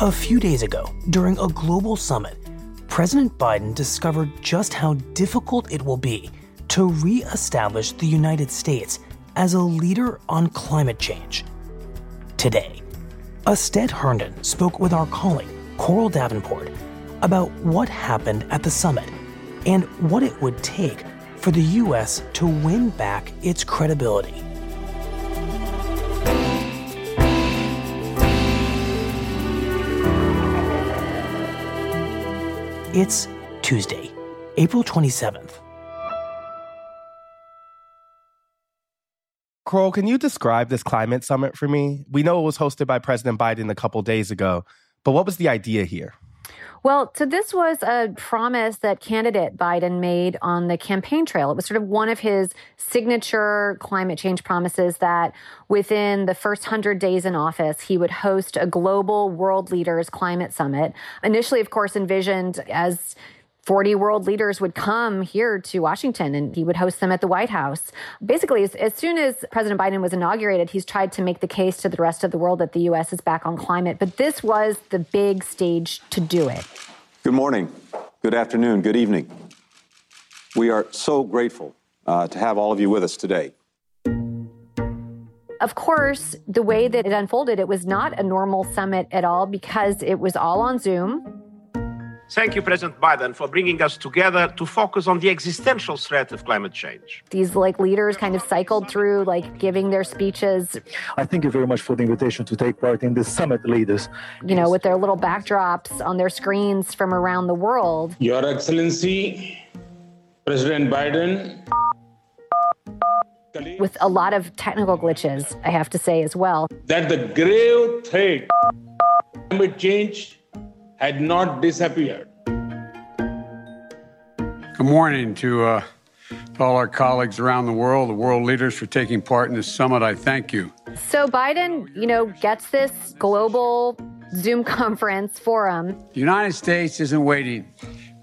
A few days ago, during a global summit, President Biden discovered just how difficult it will be to re establish the United States as a leader on climate change. Today, Astead Herndon spoke with our colleague, Coral Davenport, about what happened at the summit and what it would take for the U.S. to win back its credibility. It's Tuesday, April 27th. Coral, can you describe this climate summit for me? We know it was hosted by President Biden a couple days ago, but what was the idea here? Well, so this was a promise that candidate Biden made on the campaign trail. It was sort of one of his signature climate change promises that within the first 100 days in office, he would host a global world leaders climate summit. Initially, of course, envisioned as 40 world leaders would come here to Washington and he would host them at the White House. Basically, as, as, soon as President Biden was inaugurated, he's tried to make the case to the rest of the world that the U.S. is back on climate. But this was the big stage to do it. Good morning, good afternoon, good evening. We are so grateful uh, to have all of you with us today. Of course, the way that it unfolded, it was not a normal summit at all because it was all on Zoom. Thank you, President Biden, for bringing us together to focus on the existential threat of climate change. These like leaders kind of cycled through, like giving their speeches. I thank you very much for the invitation to take part in this summit, leaders. You know, with their little backdrops on their screens from around the world. Your Excellency, President Biden. With a lot of technical glitches, I have to say as well. That the grave threat climate change had not disappeared. Good morning to, uh, to all our colleagues around the world, the world leaders for taking part in this summit. I thank you. So Biden, you know, gets this global Zoom conference forum. The United States isn't waiting.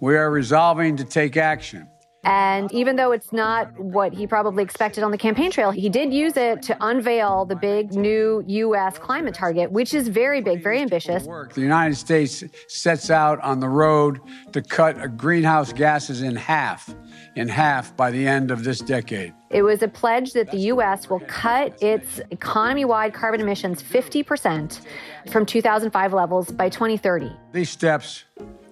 We are resolving to take action. And even though it's not what he probably expected on the campaign trail, he did use it to unveil the big new U.S. climate target, which is very big, very ambitious. The United States sets out on the road to cut greenhouse gases in half, in half by the end of this decade. It was a pledge that the U.S. will cut its economy wide carbon emissions 50% from 2005 levels by 2030. These steps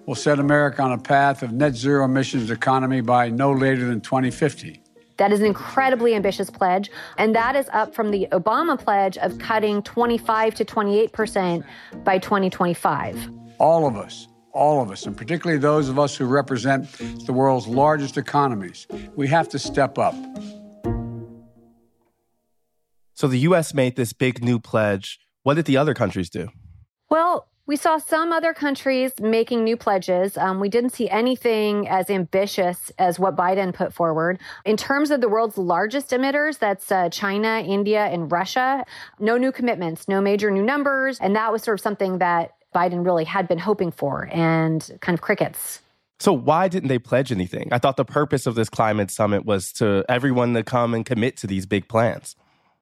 will set America on a path of net zero emissions economy by no later than 2050. That is an incredibly ambitious pledge, and that is up from the Obama pledge of cutting 25 to 28 percent by 2025. All of us, all of us, and particularly those of us who represent the world's largest economies, we have to step up. So the U.S. made this big new pledge. What did the other countries do? Well, we saw some other countries making new pledges. Um, we didn't see anything as ambitious as what Biden put forward. In terms of the world's largest emitters, that's uh, China, India, and Russia, no new commitments, no major new numbers. And that was sort of something that Biden really had been hoping for and kind of crickets. So why didn't they pledge anything? I thought the purpose of this climate summit was to everyone to come and commit to these big plans.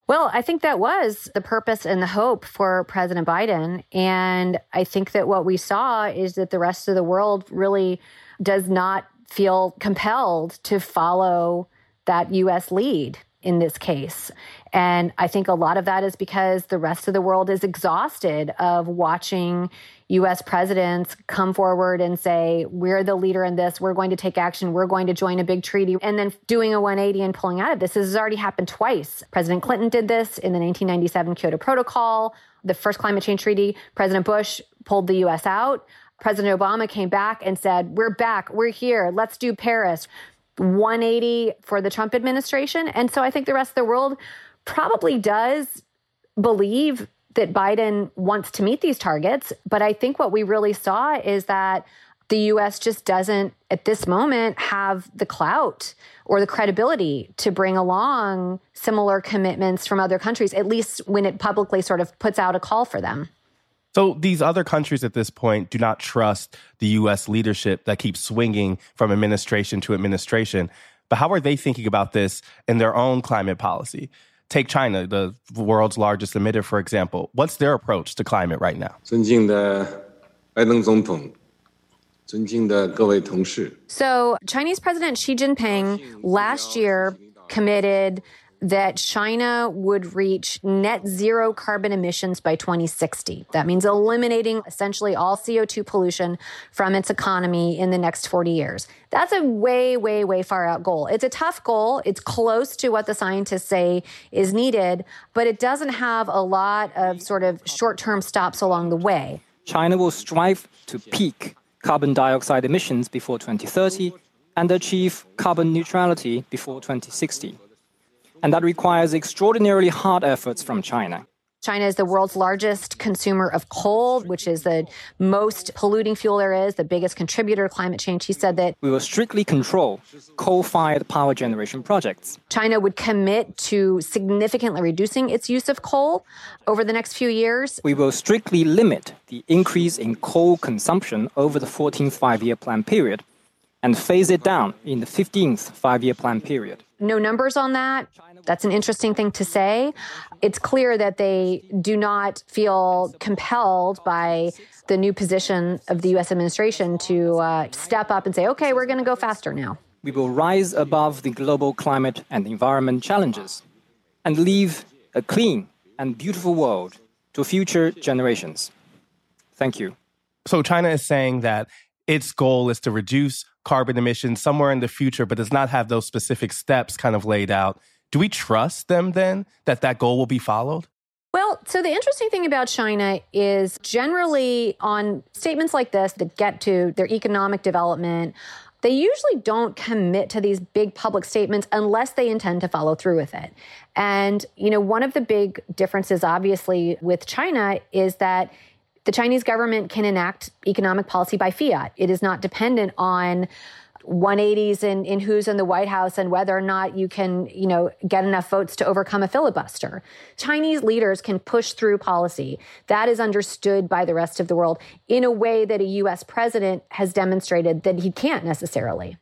Well, I think that was the purpose and the hope for President Biden. And I think that what we saw is that the rest of the world really does not feel compelled to follow that US lead in this case. And I think a lot of that is because the rest of the world is exhausted of watching US presidents come forward and say, we're the leader in this, we're going to take action, we're going to join a big treaty, and then doing a 180 and pulling out of this. This has already happened twice. President Clinton did this in the 1997 Kyoto Protocol, the first climate change treaty. President Bush pulled the US out. President Obama came back and said, We're back, we're here, let's do Paris. 180 for the Trump administration. And so I think the rest of the world probably does believe that Biden wants to meet these targets. But I think what we really saw is that the US just doesn't, at this moment, have the clout or the credibility to bring along similar commitments from other countries, at least when it publicly sort of puts out a call for them. So these other countries at this point do not trust the US leadership that keeps swinging from administration to administration. But how are they thinking about this in their own climate policy? Take China, the world's largest emitter, for example. What's their approach to climate right now? So Chinese President Xi Jinping last year committed that China would reach net zero carbon emissions by 2060. That means eliminating essentially all CO2 pollution from its economy in the next 40 years. That's a way, way, way far out goal. It's a tough goal. It's close to what the scientists say is needed, but it doesn't have a lot of sort of short term stops along the way. China will strive to peak carbon dioxide emissions before 2030 and achieve carbon neutrality before 2060 and that requires extraordinarily hard efforts from China. China is the world's largest consumer of coal, which is the most polluting fuel there is, the biggest contributor to climate change. He said that we will strictly control coal fired power generation projects. China would commit to significantly reducing its use of coal over the next few years. We will strictly limit the increase in coal consumption over the 14th five year plan period and phase it down in the 15th five year plan period. No numbers on that. That's an interesting thing to say. It's clear that they do not feel compelled by the new position of the U.S. administration to uh, step up and say, okay, we're going to go faster now. We will rise above the global climate and environment challenges and leave a clean and beautiful world to future generations. Thank you. So, China is saying that its goal is to reduce carbon emissions somewhere in the future, but does not have those specific steps kind of laid out do we trust them then that that goal will be followed? Well, so the interesting thing about China is generally on statements like this that get to their economic development, they usually don't commit to these big public statements unless they intend to follow through with it. And, you know, one of the big differences, obviously, with China is that the Chinese government can enact economic policy by fiat. It is not dependent on 180s in, in who's in the White House and whether or not you can, you know, get enough votes to overcome a filibuster. Chinese leaders can push through policy. That is understood by the rest of the world in a way that a US president has demonstrated that he can't necessarily.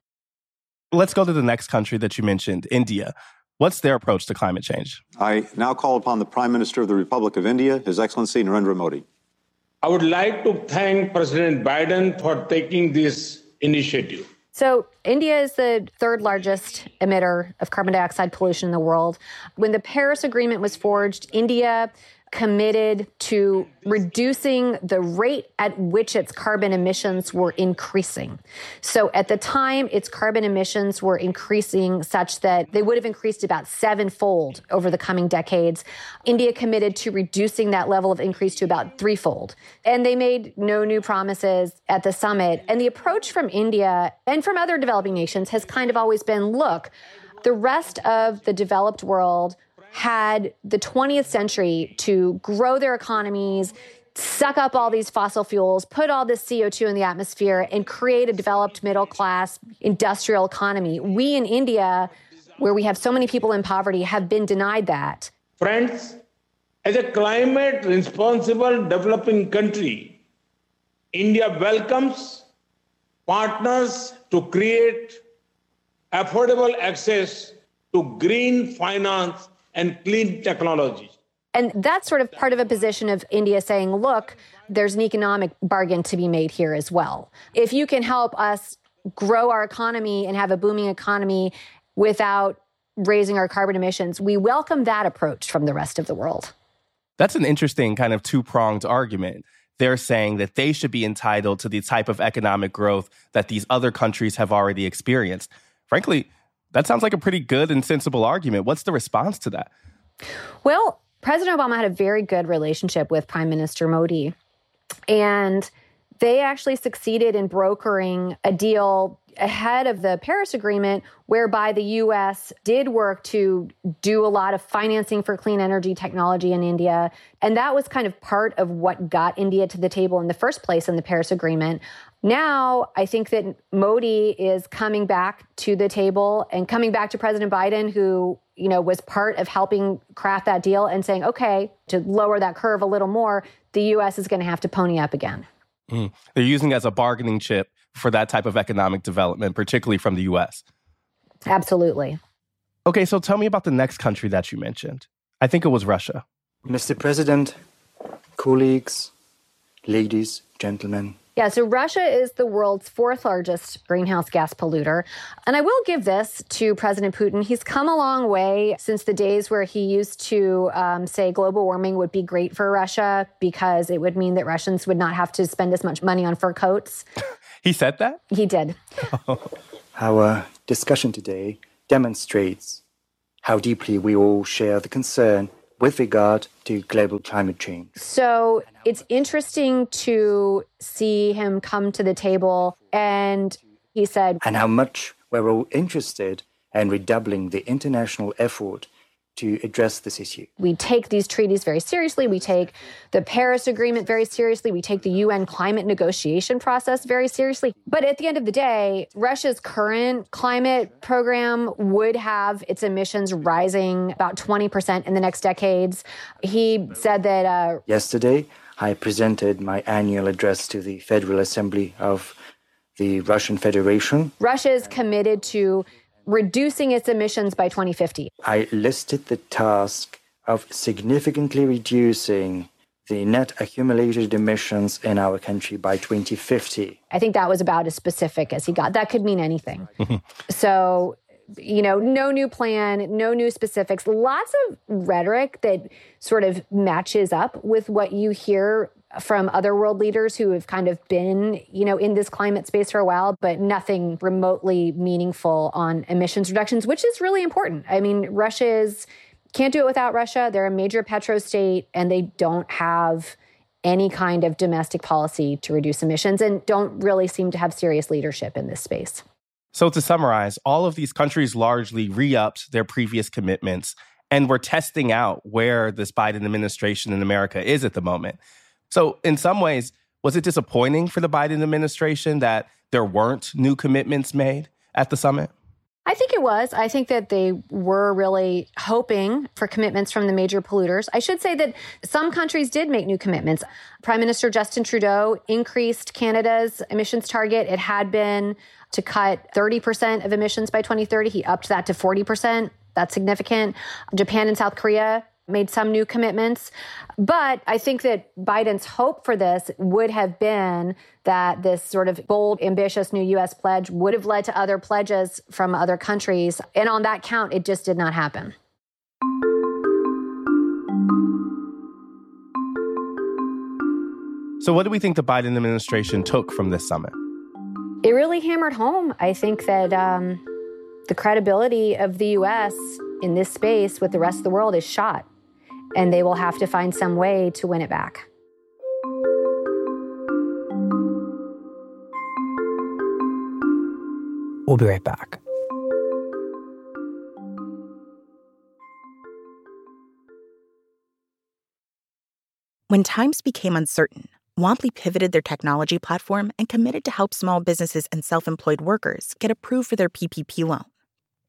Let's go to the next country that you mentioned, India. What's their approach to climate change? I now call upon the Prime Minister of the Republic of India, His Excellency Narendra Modi. I would like to thank President Biden for taking this initiative. So, India is the third largest emitter of carbon dioxide pollution in the world. When the Paris Agreement was forged, India committed to reducing the rate at which its carbon emissions were increasing. So at the time, its carbon emissions were increasing such that they would have increased about sevenfold over the coming decades. India committed to reducing that level of increase to about threefold. And they made no new promises at the summit. And the approach from India and from other developing nations has kind of always been look, the rest of the developed world had the 20th century to grow their economies, suck up all these fossil fuels, put all this CO2 in the atmosphere, and create a developed middle class industrial economy. We in India, where we have so many people in poverty, have been denied that. Friends, as a climate responsible developing country, India welcomes partners to create affordable access to green finance and clean technologies. And that's sort of part of a position of India saying, look, there's an economic bargain to be made here as well. If you can help us grow our economy and have a booming economy without raising our carbon emissions. We welcome that approach from the rest of the world. That's an interesting kind of two pronged argument. They're saying that they should be entitled to the type of economic growth that these other countries have already experienced. Frankly, that sounds like a pretty good and sensible argument. What's the response to that? Well, President Obama had a very good relationship with Prime Minister Modi. And they actually succeeded in brokering a deal ahead of the Paris Agreement, whereby the US did work to do a lot of financing for clean energy technology in India. And that was kind of part of what got India to the table in the first place in the Paris Agreement. Now, I think that Modi is coming back to the table and coming back to President Biden, who, you know, was part of helping craft that deal and saying, okay, to lower that curve a little more, the US is going to have to pony up again. Mm. They're using as a bargaining chip for that type of economic development, particularly from the US. Absolutely. Okay, so tell me about the next country that you mentioned. I think it was Russia. Mr. President, colleagues, ladies, gentlemen, yeah, so Russia is the world's fourth largest greenhouse gas polluter. And I will give this to President Putin. He's come a long way since the days where he used to um, say global warming would be great for Russia because it would mean that Russians would not have to spend as much money on fur coats. he said that? He did. Our discussion today demonstrates how deeply we all share the concern with regard to global climate change. So it's interesting to see him come to the table and he said, and how much we're all interested in redoubling the international effort to address this issue. We take these treaties very seriously. We take the Paris Agreement very seriously. We take the UN climate negotiation process very seriously. But at the end of the day, Russia's current climate program would have its emissions rising about 20% in the next decades. He said that. Uh, Yesterday, I presented my annual address to the Federal Assembly of the Russian Federation. Russia is committed to reducing its emissions by 2050. I listed the task of significantly reducing the net accumulated emissions in our country by 2050. I think that was about as specific as he got. That could mean anything. so, you know, no new plan, no new specifics, lots of rhetoric that sort of matches up with what you hear from other world leaders who have kind of been, you know, in this climate space for a while, but nothing remotely meaningful on emissions reductions, which is really important. I mean, Russia is can't do it without Russia. They're a major petro state and they don't have any kind of domestic policy to reduce emissions and don't really seem to have serious leadership in this space. So, to summarize, all of these countries largely re upped their previous commitments and we're testing out where this Biden administration in America is at the moment. So, in some ways, was it disappointing for the Biden administration that there weren't new commitments made at the summit? I think it was. I think that they were really hoping for commitments from the major polluters. I should say that some countries did make new commitments. Prime Minister Justin Trudeau increased Canada's emissions target. It had been to cut 30% of emissions by 2030. He upped that to 40%. That's significant. Japan and South Korea made some new commitments. But I think that Biden's hope for this would have been that this sort of bold, ambitious new U.S. pledge would have led to other pledges from other countries. And on that count, it just did not happen. So, what do we think the Biden administration took from this summit? It really hammered home. I think that um, the credibility of the U.S. in this space with the rest of the world is shot and they will have to find some way to win it back. We'll be right back. When times became uncertain, Womply pivoted their technology platform and committed to help small businesses and self employed workers get approved for their PPP loan.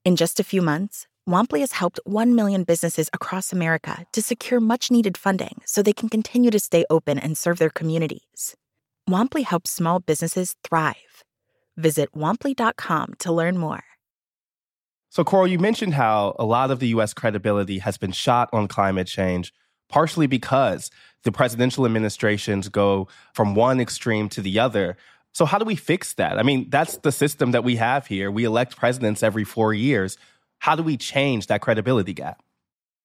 In just a few months, Womply has helped 1 million businesses across America to secure much needed funding so they can continue to stay open and serve their communities. Womply helps small businesses thrive. Visit womply.com to learn more. So, Coral, you mentioned how a lot of the U.S. credibility has been shot on climate change, partially because the presidential administrations go from one extreme to the other. So, how do we fix that? I mean, that's the system that we have here. We elect presidents every four years. How do we change that credibility gap?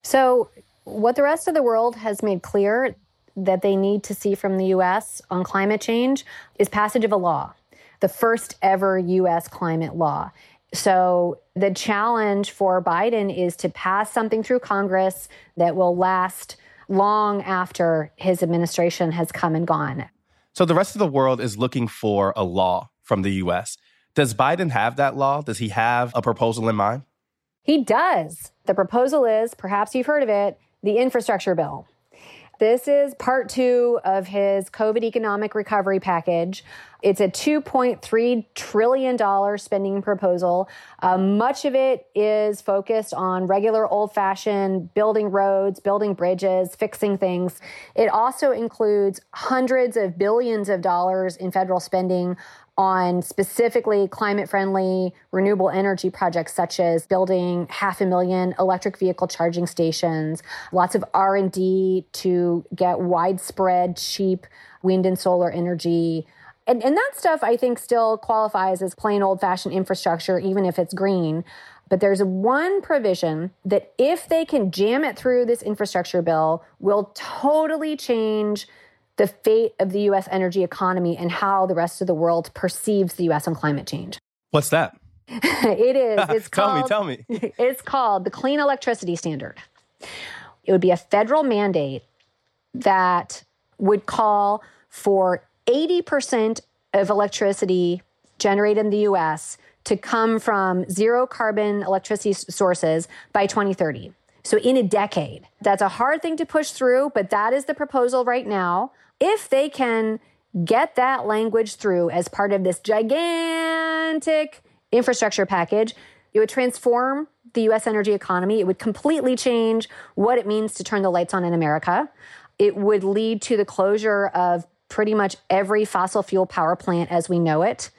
So, what the rest of the world has made clear that they need to see from the US on climate change is passage of a law, the first ever US climate law. So, the challenge for Biden is to pass something through Congress that will last long after his administration has come and gone. So, the rest of the world is looking for a law from the US. Does Biden have that law? Does he have a proposal in mind? He does. The proposal is, perhaps you've heard of it, the infrastructure bill. This is part two of his COVID economic recovery package. It's a $2.3 trillion spending proposal. Uh, much of it is focused on regular old fashioned building roads, building bridges, fixing things. It also includes hundreds of billions of dollars in federal spending on specifically climate friendly renewable energy projects such as building half a million electric vehicle charging stations lots of r&d to get widespread cheap wind and solar energy. And, and that stuff i think still qualifies as plain old fashioned infrastructure even if it's green. But there's one provision that if they can jam it through this infrastructure bill will totally change the fate of the US energy economy and how the rest of the world perceives the US on climate change. What's that? it is. It's tell called, me, tell me. It's called the Clean Electricity Standard. It would be a federal mandate that would call for 80% of electricity generated in the US to come from zero carbon electricity sources by 2030. So, in a decade. That's a hard thing to push through, but that is the proposal right now if they can get that language through as part of this gigantic infrastructure package, it would transform the US energy economy. It would completely change what it means to turn the lights on in America. It would lead to the closure of pretty much every fossil fuel power plant as we know it.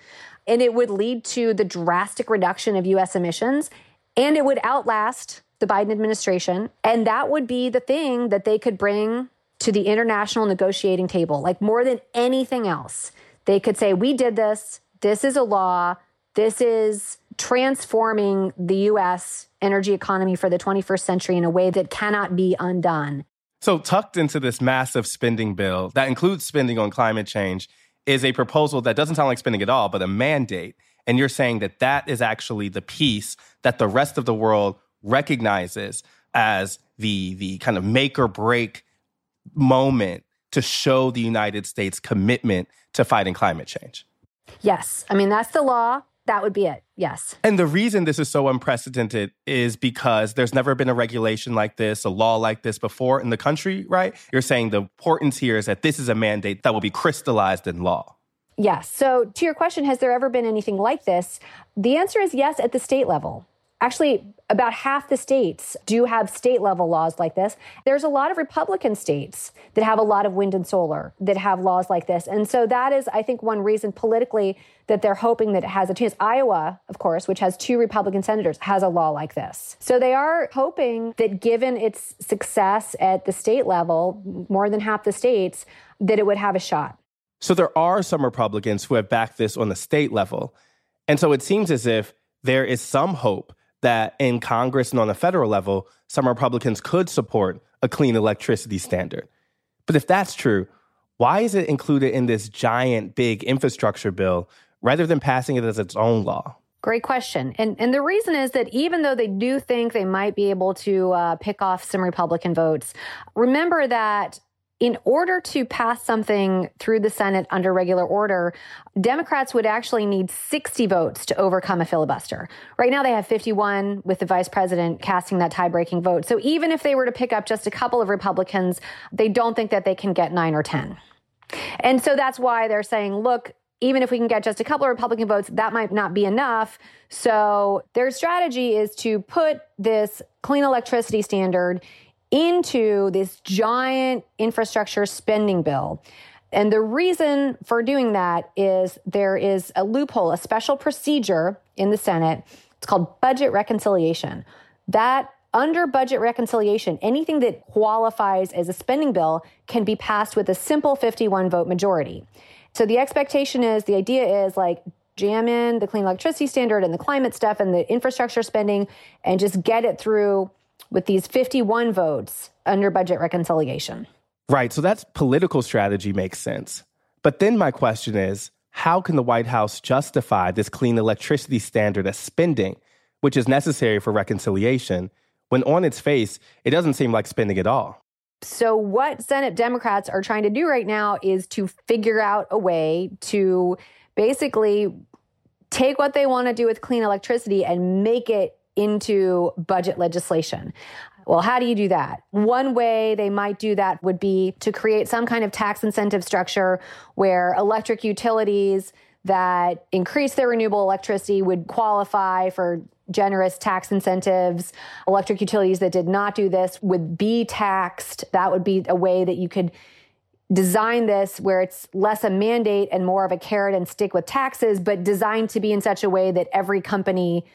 And it would lead to the drastic reduction of US emissions. And it would outlast the Biden administration. And that would be the thing that they could bring to the international negotiating table, like more than anything else. They could say, We did this. This is a law. This is transforming the US energy economy for the 21st century in a way that cannot be undone. So, tucked into this massive spending bill that includes spending on climate change is a proposal that doesn't sound like spending at all, but a mandate. And you're saying that that is actually the piece that the rest of the world recognizes as the, the kind of make or break moment to show the United States commitment to fighting climate change. Yes. I mean, that's the law. That would be it. Yes. And the reason this is so unprecedented is because there's never been a regulation like this, a law like this before in the country, right? You're saying the importance here is that this is a mandate that will be crystallized in law. Yes. So, to your question, has there ever been anything like this? The answer is yes at the state level. Actually, about half the states do have state level laws like this. There's a lot of Republican states that have a lot of wind and solar that have laws like this. And so that is, I think, one reason politically that they're hoping that it has a chance. Iowa, of course, which has two Republican senators, has a law like this. So they are hoping that given its success at the state level, more than half the states, that it would have a shot. So there are some Republicans who have backed this on the state level. And so it seems as if there is some hope that in Congress and on a federal level, some Republicans could support a clean electricity standard. But if that's true, why is it included in this giant, big infrastructure bill rather than passing it as its own law? Great question. And and the reason is that even though they do think they might be able to uh, pick off some Republican votes, remember that in order to pass something through the Senate under regular order, Democrats would actually need 60 votes to overcome a filibuster. Right now, they have 51 with the vice president casting that tie breaking vote. So even if they were to pick up just a couple of Republicans, they don't think that they can get nine or 10. And so that's why they're saying, look, even if we can get just a couple of Republican votes, that might not be enough. So their strategy is to put this clean electricity standard into this giant infrastructure spending bill. And the reason for doing that is there is a loophole, a special procedure in the Senate. It's called budget reconciliation. That under budget reconciliation, anything that qualifies as a spending bill can be passed with a simple 51 vote majority. So the expectation is the idea is like jam in the clean electricity standard and the climate stuff and the infrastructure spending and just get it through with these 51 votes under budget reconciliation. Right. So that's political strategy makes sense. But then my question is how can the White House justify this clean electricity standard as spending, which is necessary for reconciliation, when on its face, it doesn't seem like spending at all? So, what Senate Democrats are trying to do right now is to figure out a way to basically take what they want to do with clean electricity and make it into budget legislation. Well, how do you do that? One way they might do that would be to create some kind of tax incentive structure where electric utilities that increase their renewable electricity would qualify for generous tax incentives. Electric utilities that did not do this would be taxed. That would be a way that you could design this where it's less a mandate and more of a carrot and stick with taxes, but designed to be in such a way that every company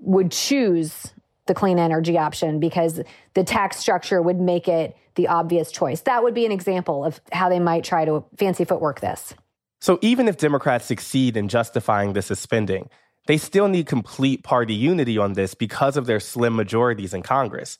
would choose the clean energy option because the tax structure would make it the obvious choice. That would be an example of how they might try to fancy footwork this. So even if Democrats succeed in justifying this as spending, they still need complete party unity on this because of their slim majorities in Congress.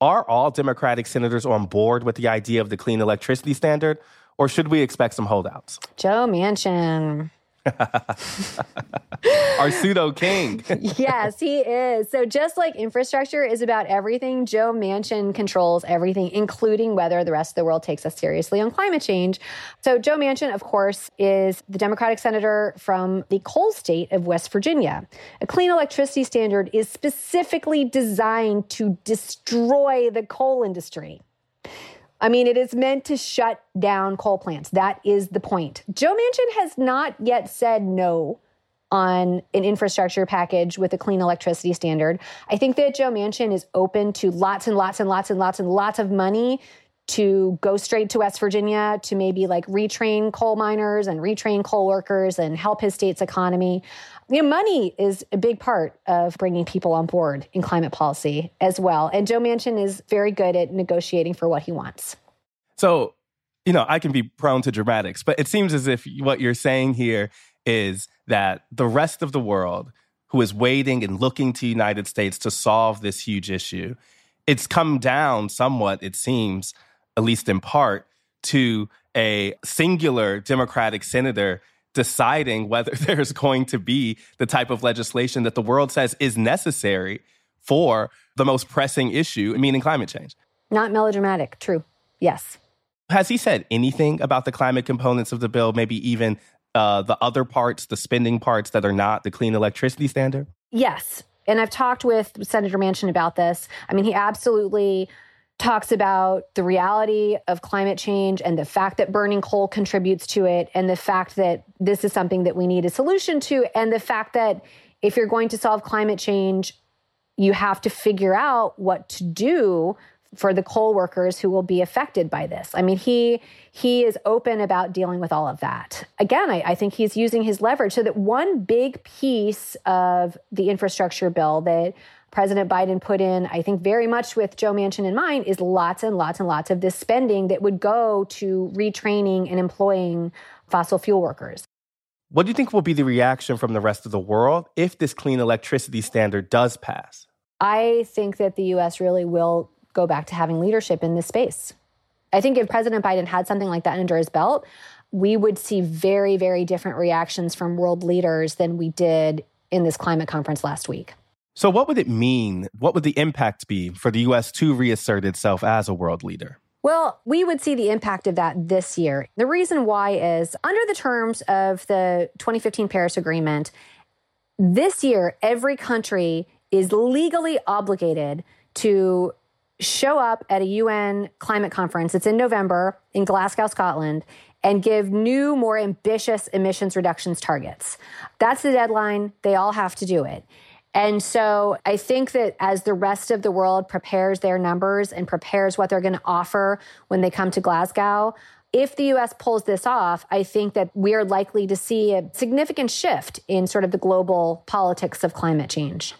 Are all Democratic senators on board with the idea of the clean electricity standard, or should we expect some holdouts? Joe Manchin. Our pseudo king. yes, he is. So, just like infrastructure is about everything, Joe Manchin controls everything, including whether the rest of the world takes us seriously on climate change. So, Joe Manchin, of course, is the Democratic senator from the coal state of West Virginia. A clean electricity standard is specifically designed to destroy the coal industry. I mean, it is meant to shut down coal plants. That is the point. Joe Manchin has not yet said no on an infrastructure package with a clean electricity standard. I think that Joe Manchin is open to lots and lots and lots and lots and lots of money to go straight to West Virginia to maybe like retrain coal miners and retrain coal workers and help his state's economy. You know, money is a big part of bringing people on board in climate policy as well. And Joe Manchin is very good at negotiating for what he wants. So, you know, I can be prone to dramatics, but it seems as if what you're saying here is that the rest of the world who is waiting and looking to United States to solve this huge issue, it's come down somewhat, it seems, at least in part, to a singular Democratic senator deciding whether there's going to be the type of legislation that the world says is necessary for the most pressing issue, meaning climate change. Not melodramatic, true. Yes. Has he said anything about the climate components of the bill, maybe even uh, the other parts, the spending parts that are not the clean electricity standard? Yes. And I've talked with Senator Manchin about this. I mean, he absolutely talks about the reality of climate change and the fact that burning coal contributes to it, and the fact that this is something that we need a solution to, and the fact that if you're going to solve climate change, you have to figure out what to do for the coal workers who will be affected by this. I mean, he he is open about dealing with all of that. Again, I, I, think he's using his leverage so that one big piece of the infrastructure bill that President Biden put in, I think very much with Joe Manchin in mind, is lots and lots and lots of this spending that would go to retraining and employing fossil fuel workers. What do you think will be the reaction from the rest of the world if this clean electricity standard does pass? I think that the US really will go back to having leadership in this space. I think if President Biden had something like that under his belt, we would see very, very different reactions from world leaders than we did in this climate conference last week. So, what would it mean? What would the impact be for the U.S. to reassert itself as a world leader? Well, we would see the impact of that this year. The reason why is under the terms of the 2015 Paris Agreement, this year, every country is legally obligated to show up at a UN climate conference. It's in November in Glasgow, Scotland, and give new, more ambitious emissions reductions targets. That's the deadline. They all have to do it. And so I think that as the rest of the world prepares their numbers and prepares what they're going to offer when they come to Glasgow, if the US pulls this off, I think that we're likely to see a significant shift in sort of the global politics of climate change.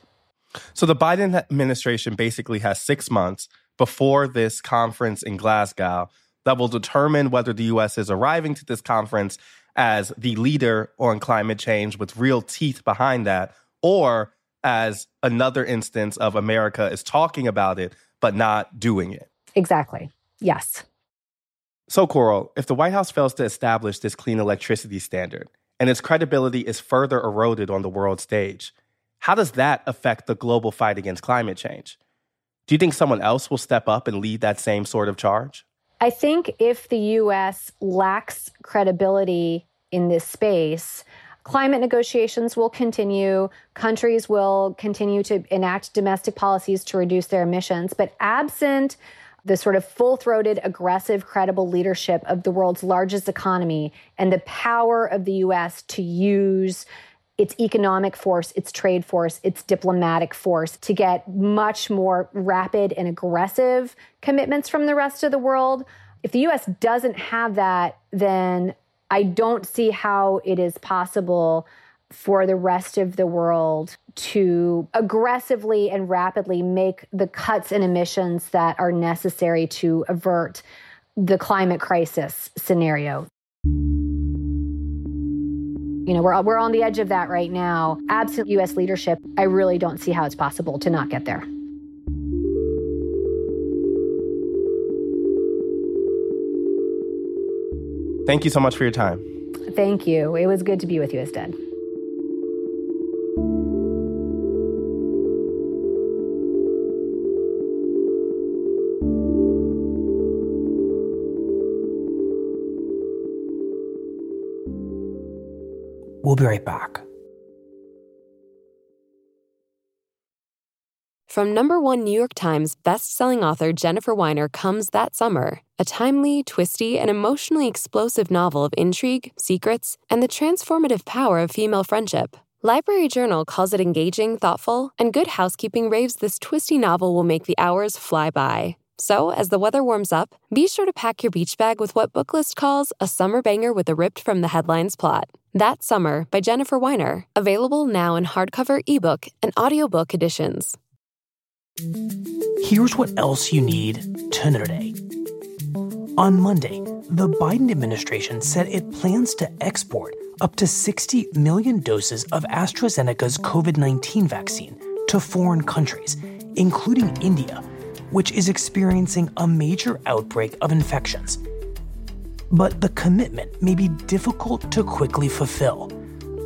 So the Biden administration basically has six months before this conference in Glasgow that will determine whether the US is arriving to this conference as the leader on climate change with real teeth behind that, or as another instance of America is talking about it, but not doing it. Exactly. Yes. So, Coral, if the White House fails to establish this clean electricity standard and its credibility is further eroded on the world stage, how does that affect the global fight against climate change? Do you think someone else will step up and lead that same sort of charge? I think if the U.S. lacks credibility in this space, climate negotiations will continue. Countries will continue to enact domestic policies to reduce their emissions. But absent the sort of full throated, aggressive, credible leadership of the world's largest economy and the power of the US to use its economic force, its trade force, its diplomatic force to get much more rapid and aggressive commitments from the rest of the world. If the US doesn't have that, then I don't see how it is possible for the rest of the world to aggressively and rapidly make the cuts in emissions that are necessary to avert the climate crisis scenario. You know, we're, we're on the edge of that right now. Absent US leadership, I really don't see how it's possible to not get there. Thank you so much for your time. Thank you. It was good to be with you, Astead. We'll be right back. From number one New York Times best-selling author Jennifer Weiner comes That Summer, a timely, twisty, and emotionally explosive novel of intrigue, secrets, and the transformative power of female friendship. Library Journal calls it engaging, thoughtful, and Good Housekeeping raves this twisty novel will make the hours fly by. So, as the weather warms up, be sure to pack your beach bag with what Booklist calls a summer banger with a ripped from the headlines plot. That Summer by Jennifer Weiner, available now in hardcover, ebook, and audiobook editions. Here's what else you need to know today. On Monday, the Biden administration said it plans to export up to 60 million doses of AstraZeneca's COVID 19 vaccine to foreign countries, including India which is experiencing a major outbreak of infections. But the commitment may be difficult to quickly fulfill.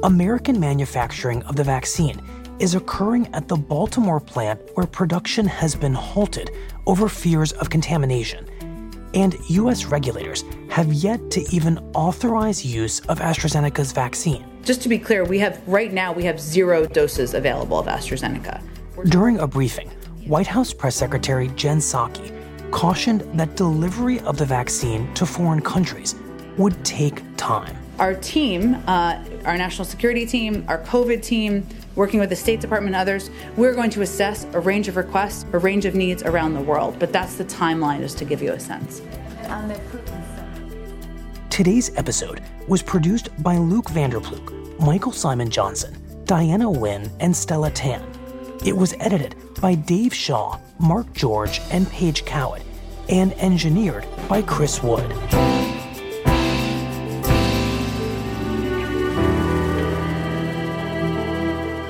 American manufacturing of the vaccine is occurring at the Baltimore plant where production has been halted over fears of contamination. And US regulators have yet to even authorize use of AstraZeneca's vaccine. Just to be clear, we have right now we have zero doses available of AstraZeneca. During a briefing, White House Press Secretary Jen Psaki cautioned that delivery of the vaccine to foreign countries would take time. Our team, uh, our national security team, our COVID team, working with the State Department and others, we're going to assess a range of requests, a range of needs around the world. But that's the timeline, just to give you a sense. Today's episode was produced by Luke Vanderploeg, Michael Simon Johnson, Diana Nguyen, and Stella Tan. It was edited by Dave Shaw, Mark George, and Paige Cowett, and engineered by Chris Wood.